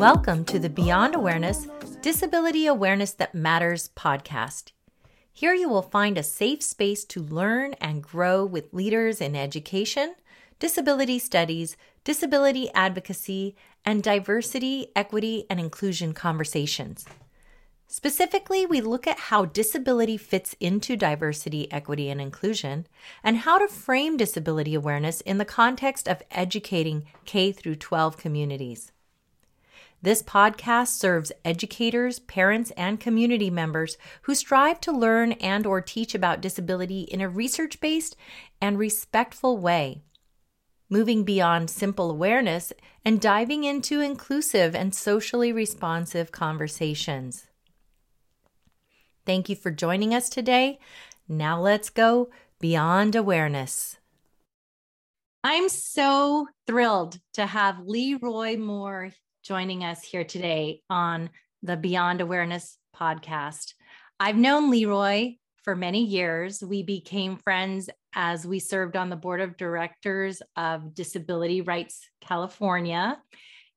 Welcome to the Beyond Awareness Disability Awareness That Matters podcast. Here you will find a safe space to learn and grow with leaders in education, disability studies, disability advocacy, and diversity, equity, and inclusion conversations. Specifically, we look at how disability fits into diversity, equity, and inclusion, and how to frame disability awareness in the context of educating K through 12 communities. This podcast serves educators, parents, and community members who strive to learn and or teach about disability in a research-based and respectful way. Moving beyond simple awareness and diving into inclusive and socially responsive conversations. Thank you for joining us today. Now let's go beyond awareness. I'm so thrilled to have Leroy Moore joining us here today on the Beyond Awareness podcast. I've known Leroy for many years. We became friends as we served on the board of directors of Disability Rights California.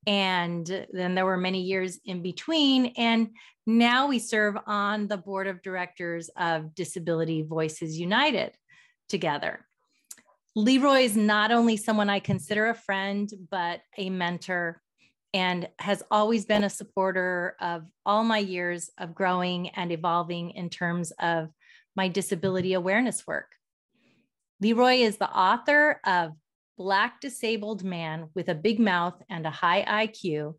And then there were many years in between. And now we serve on the board of directors of Disability Voices United together. Leroy is not only someone I consider a friend, but a mentor and has always been a supporter of all my years of growing and evolving in terms of my disability awareness work. Leroy is the author of Black Disabled Man with a Big Mouth and a High IQ,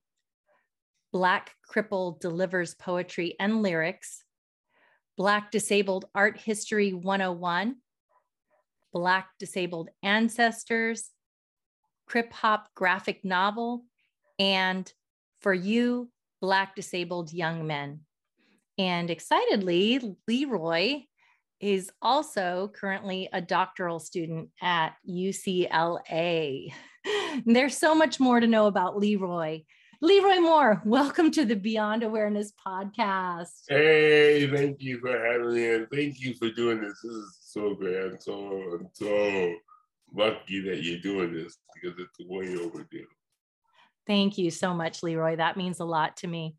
Black Kripple Delivers Poetry and Lyrics, Black Disabled Art History 101, Black Disabled Ancestors, Krip Hop Graphic Novel, and For You, Black Disabled Young Men. And excitedly, Leroy is also currently a doctoral student at UCLA. There's so much more to know about Leroy. Leroy Moore, welcome to the Beyond Awareness podcast. Hey, thank you for having me and thank you for doing this. This is so great. I'm so, I'm so lucky that you're doing this because it's way overdue. Thank you so much, Leroy. That means a lot to me.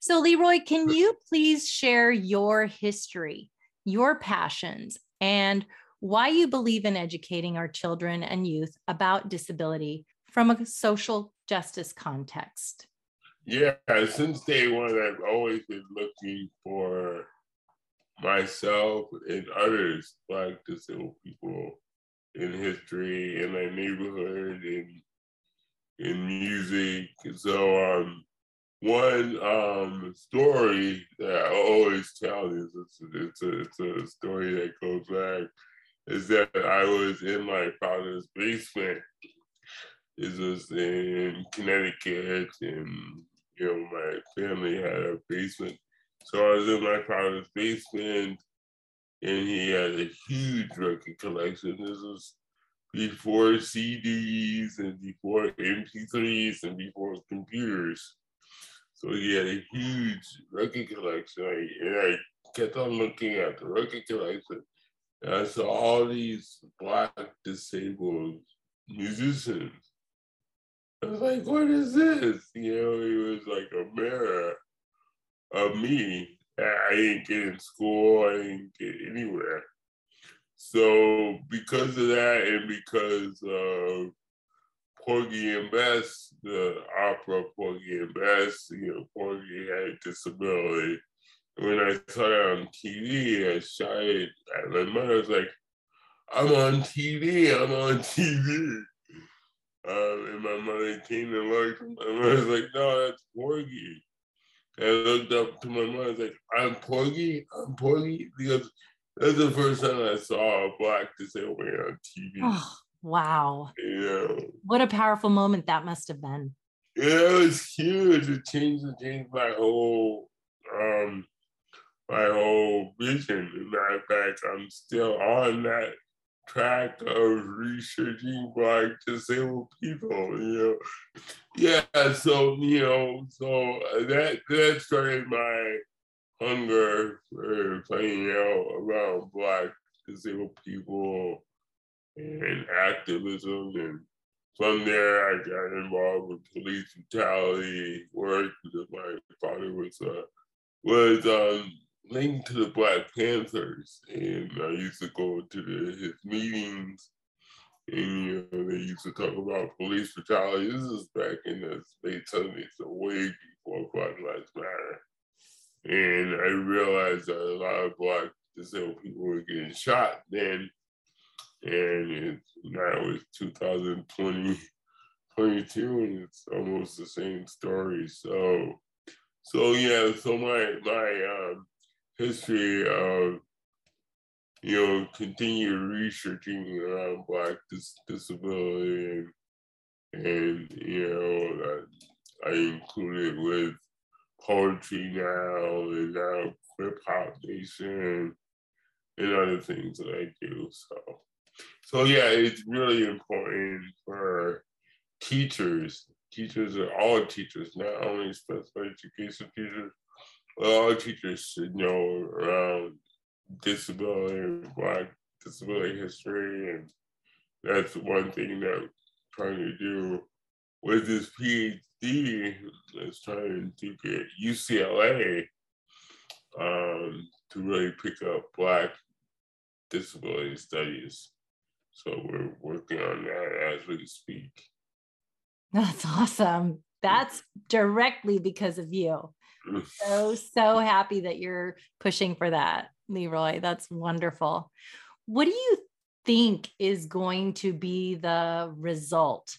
So, Leroy, can you please share your history, your passions, and why you believe in educating our children and youth about disability from a social justice context? Yeah, since day one, I've always been looking for myself and others, Black disabled people in history, in my neighborhood, in in music. So um, one um, story that I always tell is it's, it's, a, it's a story that goes back is that I was in my father's basement. This was in Connecticut, and you know my family had a basement. So I was in my father's basement, and he had a huge record collection. This was before CDs and before MP3s and before computers. So he had a huge record collection. I, and I kept on looking at the record collection. And I saw all these Black disabled musicians. I was like, what is this? You know, it was like a mirror of me. I didn't get in school, I didn't get anywhere. So because of that, and because of Porgy and Bess, the opera Porgy and Bess, you know, Porgy had a disability. When I saw it on TV, I shouted at my mother. Was like, "I'm on TV! I'm on TV!" Um, and my mother came and looked. My mother was like, "No, that's Porgy." And I looked up to my mother. I like, "I'm Porgy. I'm Porgy," because that's the first time I saw a black disabled man on TV. Oh, wow. Yeah. What a powerful moment that must have been. Yeah, it was huge. It changed, it changed my whole um my whole vision. As a matter of fact, I'm still on that track of researching black disabled people, you know. Yeah, so you know, so that that started my hunger for finding out about Black disabled people and activism and from there, I got involved with police brutality work because my father was uh, was um, linked to the Black Panthers, and I used to go to the, his meetings, and you know they used to talk about police brutality. This is back in the late seventies, so way before Black Lives Matter, and I realized that a lot of Black disabled people were getting shot then and it's, now it's 2020, 22, and it's almost the same story. So, so yeah, so my my um, history of you know continue researching around Black dis- disability and and you know I included with poetry now and now hip hop nation and other things that I do. So so yeah, it's really important for teachers. Teachers are all teachers, not only special education teachers, but all teachers should know around disability, Black disability history, and that's one thing that I'm trying to do with his PhD. Is trying to get UCLA um, to really pick up Black disability studies. So we're working on that as we speak. That's awesome. That's directly because of you. so, so happy that you're pushing for that, Leroy. That's wonderful. What do you think is going to be the result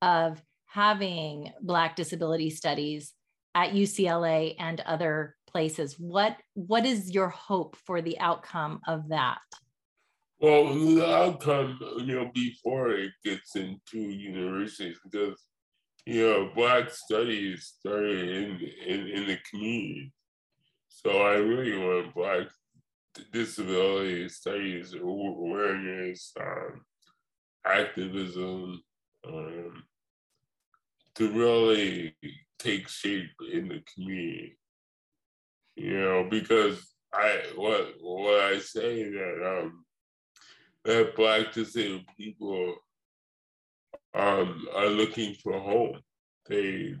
of having Black disability studies at UCLA and other places? What, what is your hope for the outcome of that? Well, the outcome, you know, before it gets into universities, because you know, Black studies started in in, in the community. So I really want Black disability studies awareness, um, activism, um, to really take shape in the community. You know, because I what what I say that um that black disabled people um, are looking for a home. They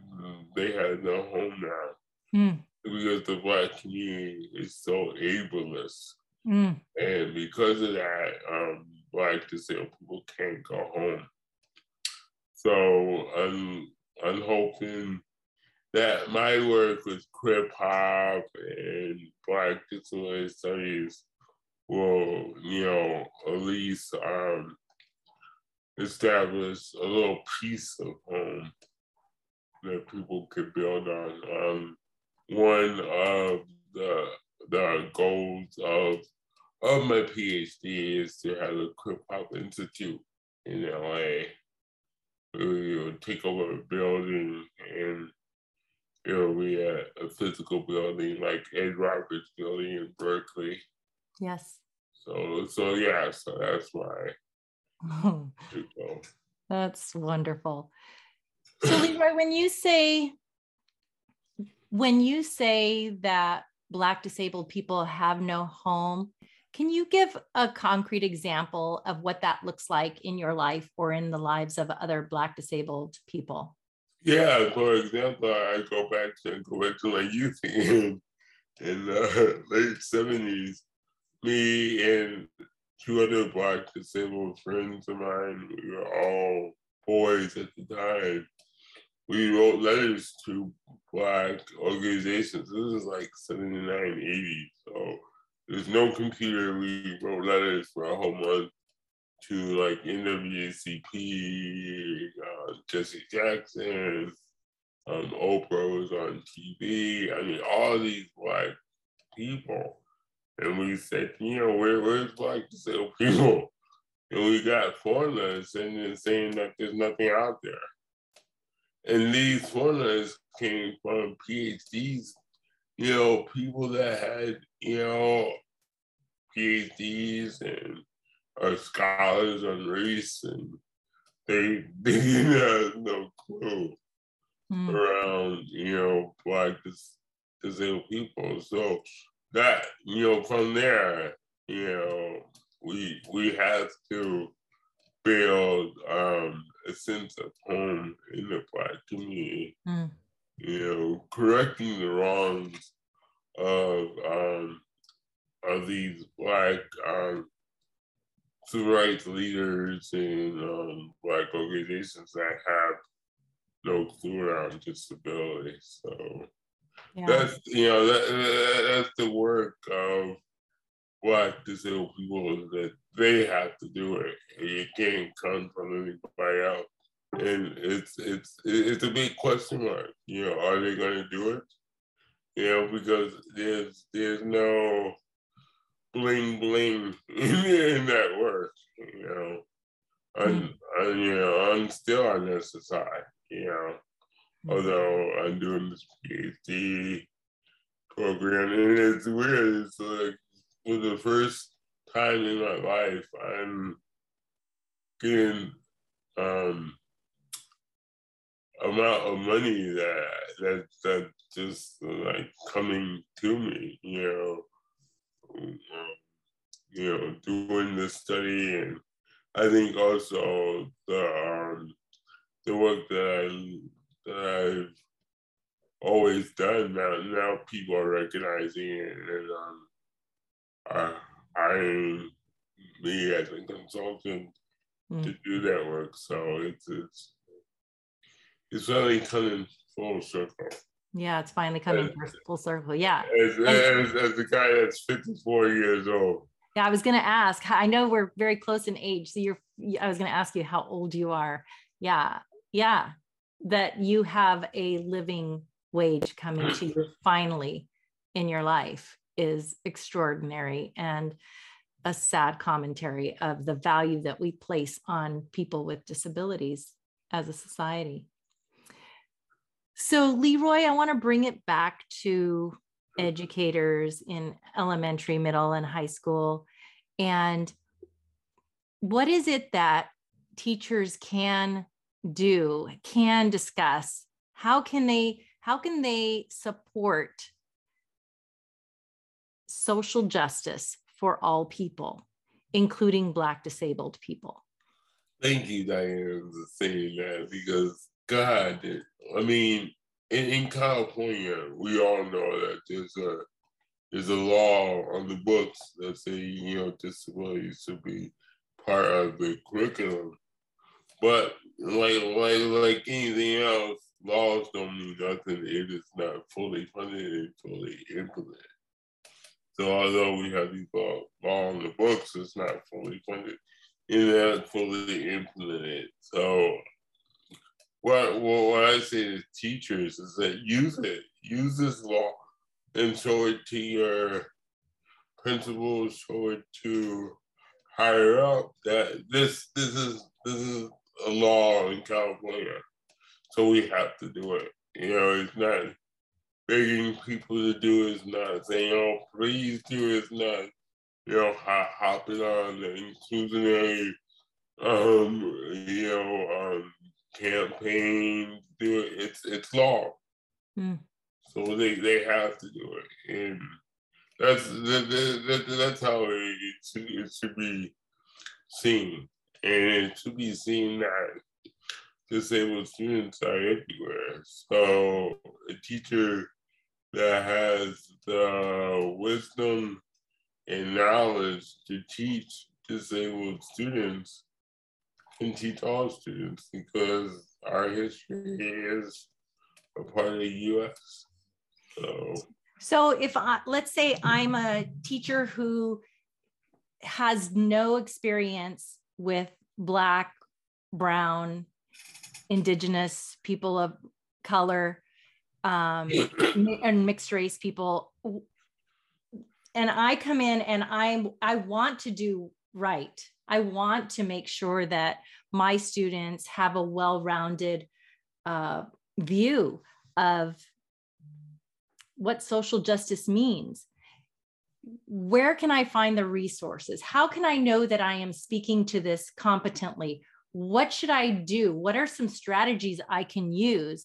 they have no home now mm. because the black community is so ableist, mm. and because of that, um, black disabled people can't go home. So I'm I'm hoping that my work with hip hop and black disability studies will, you know, at least um, establish a little piece of home that people could build on. Um, one of the the goals of of my PhD is to have a hip hop institute in LA. We will uh, take over a building and it'll be a, a physical building like Ed Roberts building in Berkeley. Yes. So so yeah, so that's why. That's wonderful. So Leroy, when you say when you say that Black disabled people have no home, can you give a concrete example of what that looks like in your life or in the lives of other Black disabled people? Yeah, for example, I go back to go back to my youth in in the late seventies me and two other black disabled friends of mine, we were all boys at the time. We wrote letters to black organizations. This is like 79, 80. So there's no computer. We wrote letters for a whole month to like NAACP, uh, Jesse Jackson, um, Oprah was on TV. I mean, all these black people and we said, you know, where, where's black disabled people? And we got foreigners and saying that there's nothing out there. And these foreigners came from PhDs, you know, people that had, you know, PhDs and are scholars on race and they, they didn't have no clue mm. around, you know, black dis- disabled people. So that you know from there you know we we have to build um, a sense of home in the Black community. Mm. You know, correcting the wrongs of um, of these Black um, civil rights leaders and um, Black organizations that have no clue around disability. So yeah. that's you know that, that, that's the work of black disabled people that they have to do it. It can't come from anybody else. And it's it's it's a big question mark. You know, are they going to do it? You know, because there's there's no bling bling in, that work. You know, and, mm-hmm. and you know, I'm still unnecessary. You know, mm-hmm. although I'm doing this PhD program, and it's weird. It's like for the first time in my life, I'm getting um, amount of money that that that just like coming to me, you know, um, you know, doing the study, and I think also the um, the work that I that I've always done now now people are recognizing it and um, uh, hiring me as a consultant mm. to do that work. So it's it's it's finally coming full circle. Yeah, it's finally coming as, full circle. Yeah. As, as, as the guy that's 54 years old. Yeah, I was going to ask. I know we're very close in age. So you're, I was going to ask you how old you are. Yeah. Yeah. That you have a living wage coming to you finally in your life is extraordinary and a sad commentary of the value that we place on people with disabilities as a society. So, Leroy, I want to bring it back to mm-hmm. educators in elementary, middle, and high school. And what is it that teachers can do, can discuss? How can they how can they support social justice for all people, including Black disabled people. Thank you, Diane, for saying that because God, I mean, in, in California, we all know that there's a there's a law on the books that say you know disabilities should be part of the curriculum. But like like like anything else, laws don't mean nothing. It is not fully funded and fully implemented. So although we have these law, law on the books, it's not fully funded. It's not fully implemented. So what, what, what I say to teachers is that use it, use this law and show it to your principals, show it to higher up that this this is this is a law in California. So we have to do it. You know, it's not begging people to do It's not saying, oh, please do It's not, you know, hopping on the inclusionary, um, you know, um, campaign. Do it. It's it's law. Mm. So they, they have to do it, and that's that, that, that's how it should, it should be seen, and it should be seen that disabled students are everywhere. So a teacher that has the wisdom and knowledge to teach disabled students teach all students because our history is a part of the US. So so if I, let's say I'm a teacher who has no experience with black, brown, indigenous people of color um, and mixed race people and i come in and i i want to do right i want to make sure that my students have a well-rounded uh, view of what social justice means. Where can i find the resources? How can i know that i am speaking to this competently? What should I do? What are some strategies I can use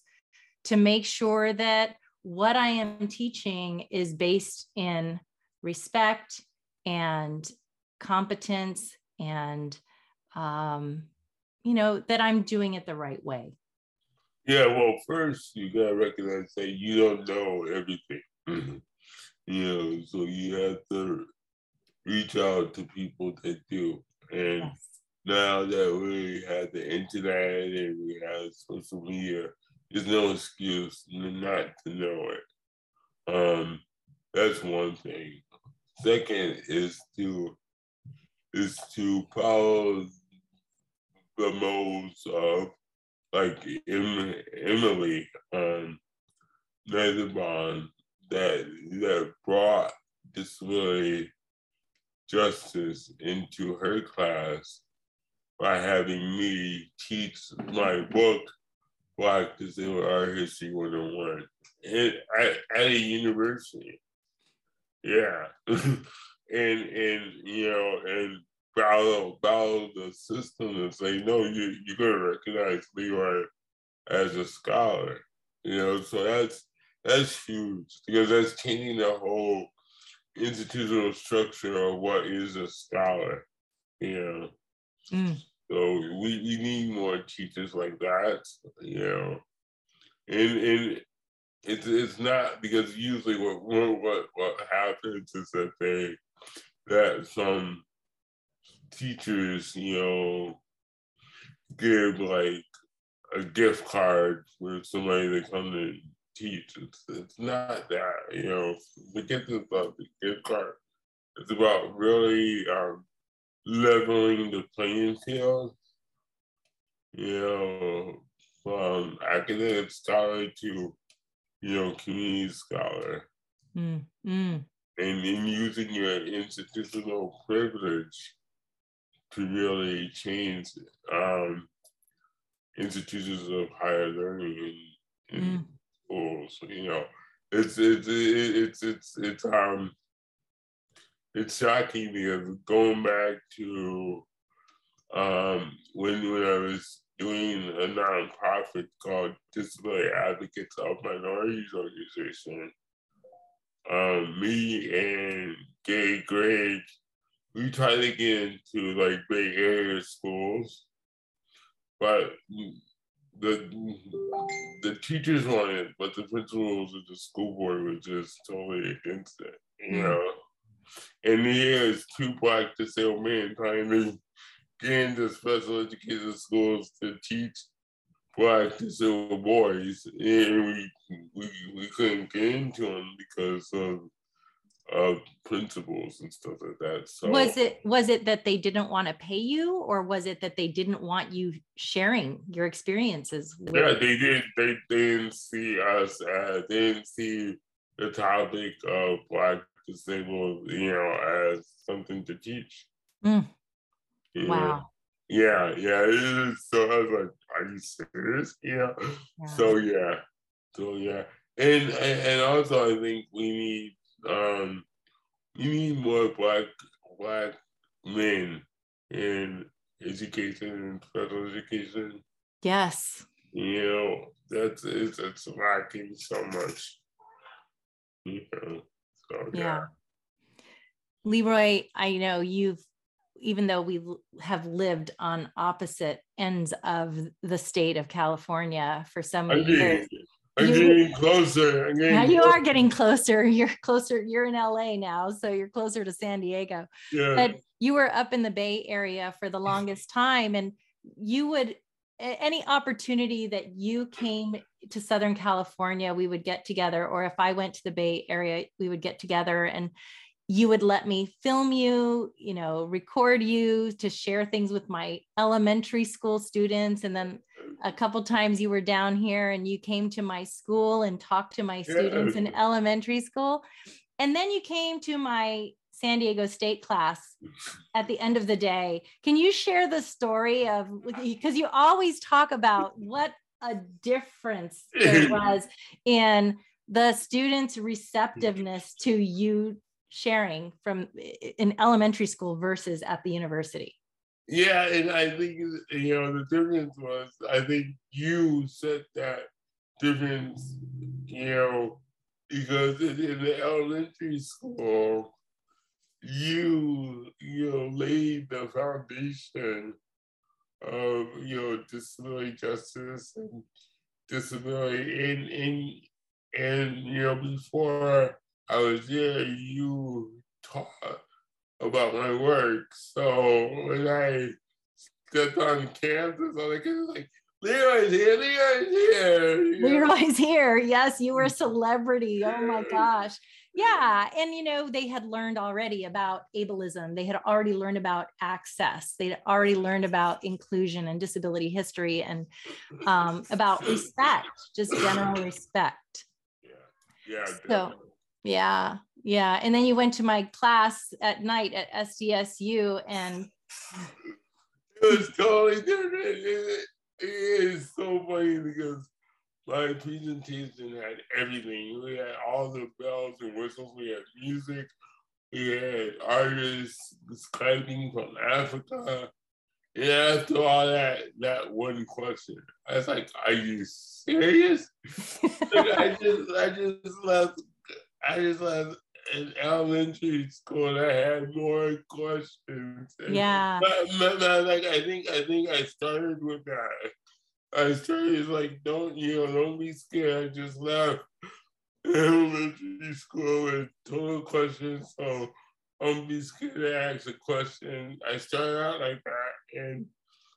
to make sure that what I am teaching is based in respect and competence and um, you know, that I'm doing it the right way? Yeah, well, first you gotta recognize that you don't know everything. you know, so you have to reach out to people that do. And yes. now that we have the internet and we have social media, there's no excuse not to know it. Um, that's one thing. Second is to is to follow the modes of like Emily um Nusbaum that that brought disability justice into her class by having me teach my book Black Disabled Art History 101 at, at, at a university. Yeah. and and you know, and follow follow the system and say, no, you you're gonna recognize Leroy as a scholar. You know, so that's that's huge because that's changing the whole institutional structure of what is a scholar. You know. Mm. So we, we need more teachers like that, you know. And and it's it's not because usually what what what happens is that they that some teachers, you know, give like a gift card for somebody to come and teach. It's, it's not that, you know, forget this about the gift card. It's about really um, leveling the playing field, you know, from academic scholar to, you know, community scholar. Mm, mm. And in using your institutional privilege to really change um, institutions of higher learning in, in mm. schools. You know, it's it's it's it's it's um it's shocking because going back to um when when I was doing a nonprofit called Disability Advocates of Minorities Organization, um, me and Gay Greg we try to get into like Bay Area schools, but the the teachers want it, but the principals of the school board was just totally against it, you mm. know. And here is two black disabled men trying to get into special education schools to teach black disabled boys, and we we, we couldn't get into them because of of principals and stuff like that. So was it was it that they didn't want to pay you, or was it that they didn't want you sharing your experiences? With- yeah, they did. They, they didn't see us. Uh, they didn't see the topic of Black disabled, you know, as something to teach. Mm. Wow. Know? Yeah, yeah. So I was like, "Are you serious?" Yeah. yeah. So yeah. So yeah. And and also I think we need um, you need more black black men in education and federal education. Yes. You know, that's it's it's lacking so much. You know, so, yeah. yeah. Leroy, I know you've even though we have lived on opposite ends of the state of California for so many years, I'm getting closer. I'm getting now you closer. are getting closer. You're closer. You're in LA now, so you're closer to San Diego. Yeah. But you were up in the Bay Area for the longest time, and you would any opportunity that you came to Southern California, we would get together, or if I went to the Bay Area, we would get together and you would let me film you, you know, record you to share things with my elementary school students. And then a couple times you were down here and you came to my school and talked to my students yeah. in elementary school. And then you came to my San Diego State class at the end of the day. Can you share the story of because you always talk about what a difference there was in the students' receptiveness to you sharing from in elementary school versus at the university? Yeah, and I think you know the difference was I think you set that difference, you know, because in, the elementary school, you you know laid the foundation of you know disability justice and disability and and and you know before I was there, you taught about my work. So when I stepped on campus, I was like, Leroy's here, Leroy's here. Leroy's here. Yes, you were a celebrity. Oh my gosh. Yeah. And, you know, they had learned already about ableism. They had already learned about access. They'd already learned about inclusion and disability history and um, about respect, just general respect. Yeah. Yeah. So, yeah. Yeah. And then you went to my class at night at SDSU and it was totally different it is so funny because my presentation had everything. We had all the bells and whistles. We had music. We had artists describing from Africa. And after all that, that one question, I was like, "Are you serious?" I just, I just left. I just left in elementary school. I had more questions. Yeah. But, but, like I think I think I started with that. I started like, don't you know, don't be scared. I just left elementary school with total questions. So don't be scared to ask a question. I started out like that and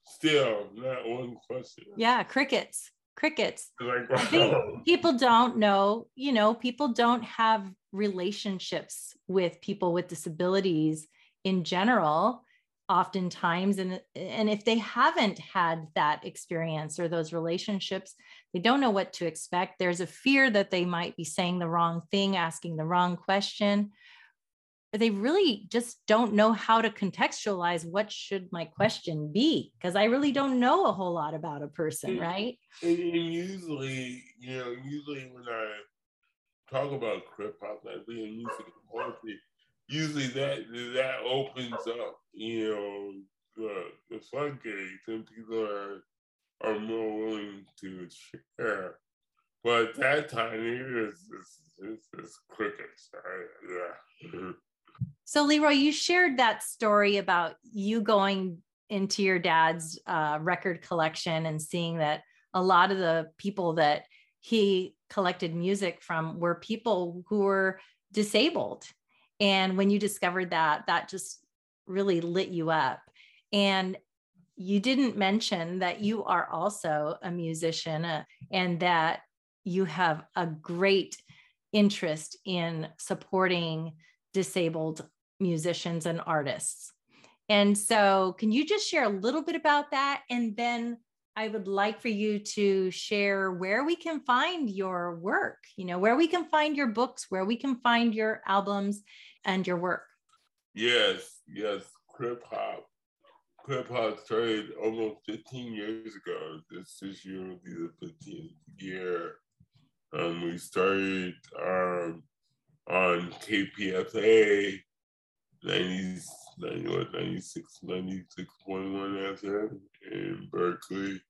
still not one question. Yeah, crickets crickets. people don't know, you know, people don't have relationships with people with disabilities in general oftentimes. And and if they haven't had that experience or those relationships they don't know what to expect. There's a fear that they might be saying the wrong thing asking the wrong question they really just don't know how to contextualize what should my question be because i really don't know a whole lot about a person right? and, usually you know usually when i talk about krip hop like being music and poetry usually that that opens up you know the, the floodgates and people are are more willing to share. But that time it is it's, it's, it's crickets right? yeah mm-hmm. So, Leroy, you shared that story about you going into your dad's uh, record collection and seeing that a lot of the people that he collected music from were people who were disabled. And when you discovered that, that just really lit you up. And you didn't mention that you are also a musician uh, and that you have a great interest in supporting disabled musicians and artists. And so, can you just share a little bit about that? And then I would like for you to share where we can find your work, you know, where we can find your books, where we can find your albums and your work. Yes, yes, Krip Hop. Krip Hop started almost 15 years ago. This this year will be the 15th year. Um, we started um, on KPFA 90, 96, 96.1 FM in Berkeley,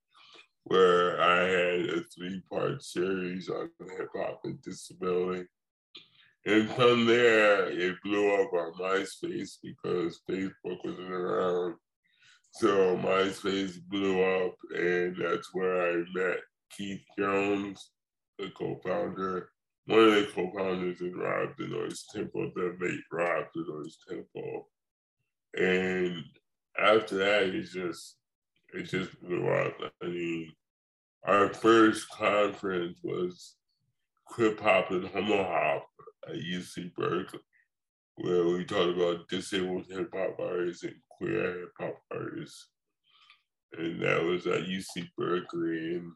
where I had a three part series on hip hop and disability. And from there, it blew up on MySpace because Facebook wasn't around. So MySpace blew up, and that's where I met Keith Jones, the co founder one of the co-founders is Rob Denoise Temple, the late Rob Denoise Temple. And after that, it just it just blew up. I mean, our first conference was Krip Hop and Homo Hop at UC Berkeley, where we talked about disabled hip hop artists and queer hip hop artists. And that was at UC Berkeley. And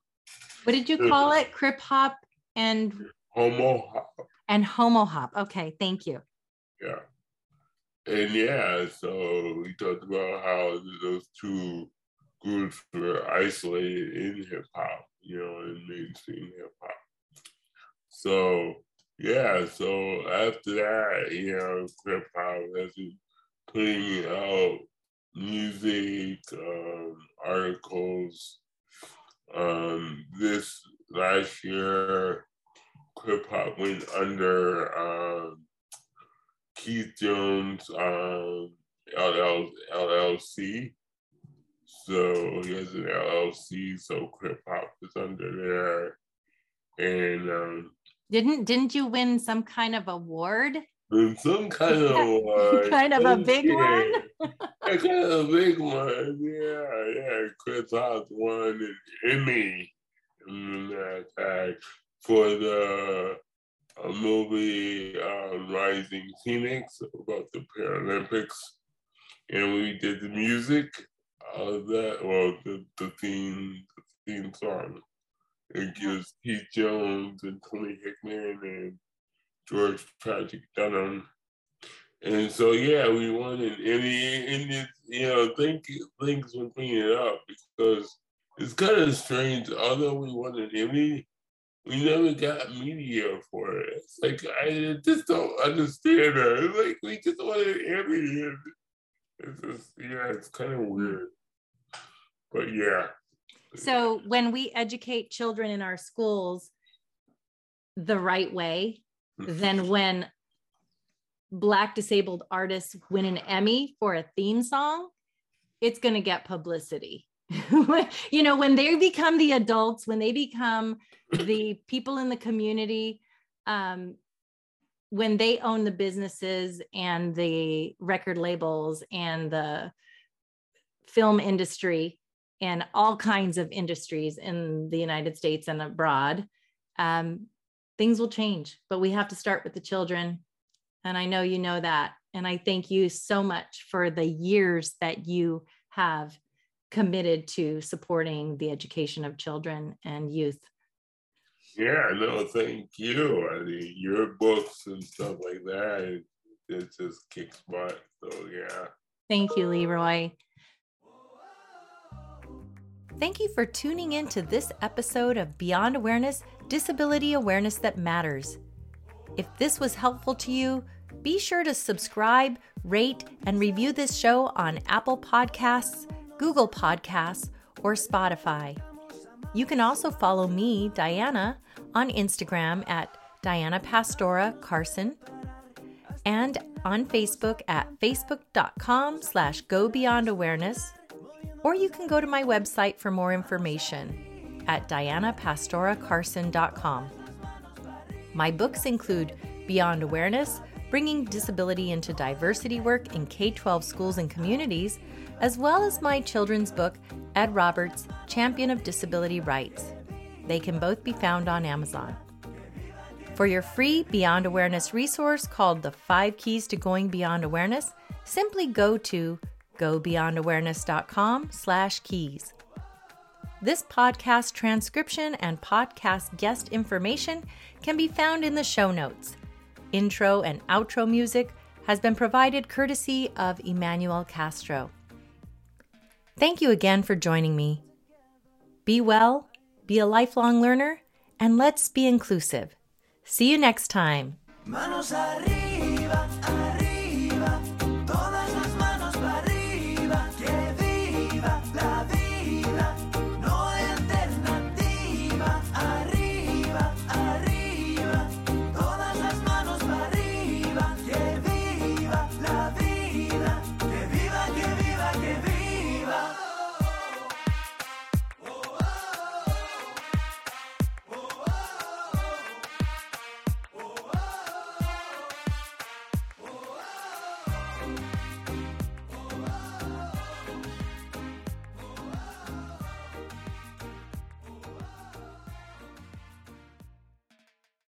what did you call it? Krip Hop and Homo hop. And homo hop. Okay, thank you. Yeah. And yeah, so we talked about how those two groups were isolated in hip hop, you know, in mainstream hip hop. So yeah, so after that, you know, hip hop has been putting out music, um, articles. Um, this last year, hip hop went under um, Keith Jones um, LL, LLC. So he has an LLC, so Krip Hop is under there. And um, didn't didn't you win some kind of award? Some kind of award. kind of a big yeah. one. kind of a big one. Yeah, yeah. Krip Hop won an Emmy tag for the movie uh, Rising Phoenix about the Paralympics, and we did the music of that, well, the, the theme, the theme song. It gives Pete Jones and Tony Hickman and George Patrick Dunham. And so, yeah, we won an Emmy, and it, you know, thank you, thanks for bringing it up because it's kind of strange. Although we won an Emmy, we never got media for it. It's like I just don't understand that. It's like we just want an Emmy. It's just yeah, it's kind of weird. But yeah. So when we educate children in our schools the right way, mm-hmm. then when black disabled artists win an Emmy for a theme song, it's going to get publicity. you know, when they become the adults, when they become the people in the community, um, when they own the businesses and the record labels and the film industry and all kinds of industries in the United States and abroad, um, things will change. But we have to start with the children. And I know you know that. And I thank you so much for the years that you have committed to supporting the education of children and youth. Yeah, no, thank you. I mean, your books and stuff like that, it, it just kicks butt. So, yeah. Thank you, Leroy. Thank you for tuning in to this episode of Beyond Awareness Disability Awareness That Matters. If this was helpful to you, be sure to subscribe, rate, and review this show on Apple Podcasts, Google Podcasts, or Spotify. You can also follow me, Diana, on Instagram at Diana Pastora Carson and on Facebook at facebook.com slash go beyond awareness. Or you can go to my website for more information at dianapastoracarson.com. My books include Beyond Awareness, Bringing Disability into Diversity Work in K 12 Schools and Communities, as well as my children's book, Ed Roberts, Champion of Disability Rights. They can both be found on Amazon. For your free Beyond Awareness resource called The Five Keys to Going Beyond Awareness, simply go to gobeyondawareness.com slash keys. This podcast transcription and podcast guest information can be found in the show notes. Intro and outro music has been provided courtesy of Emmanuel Castro. Thank you again for joining me. Be well, be a lifelong learner, and let's be inclusive. See you next time.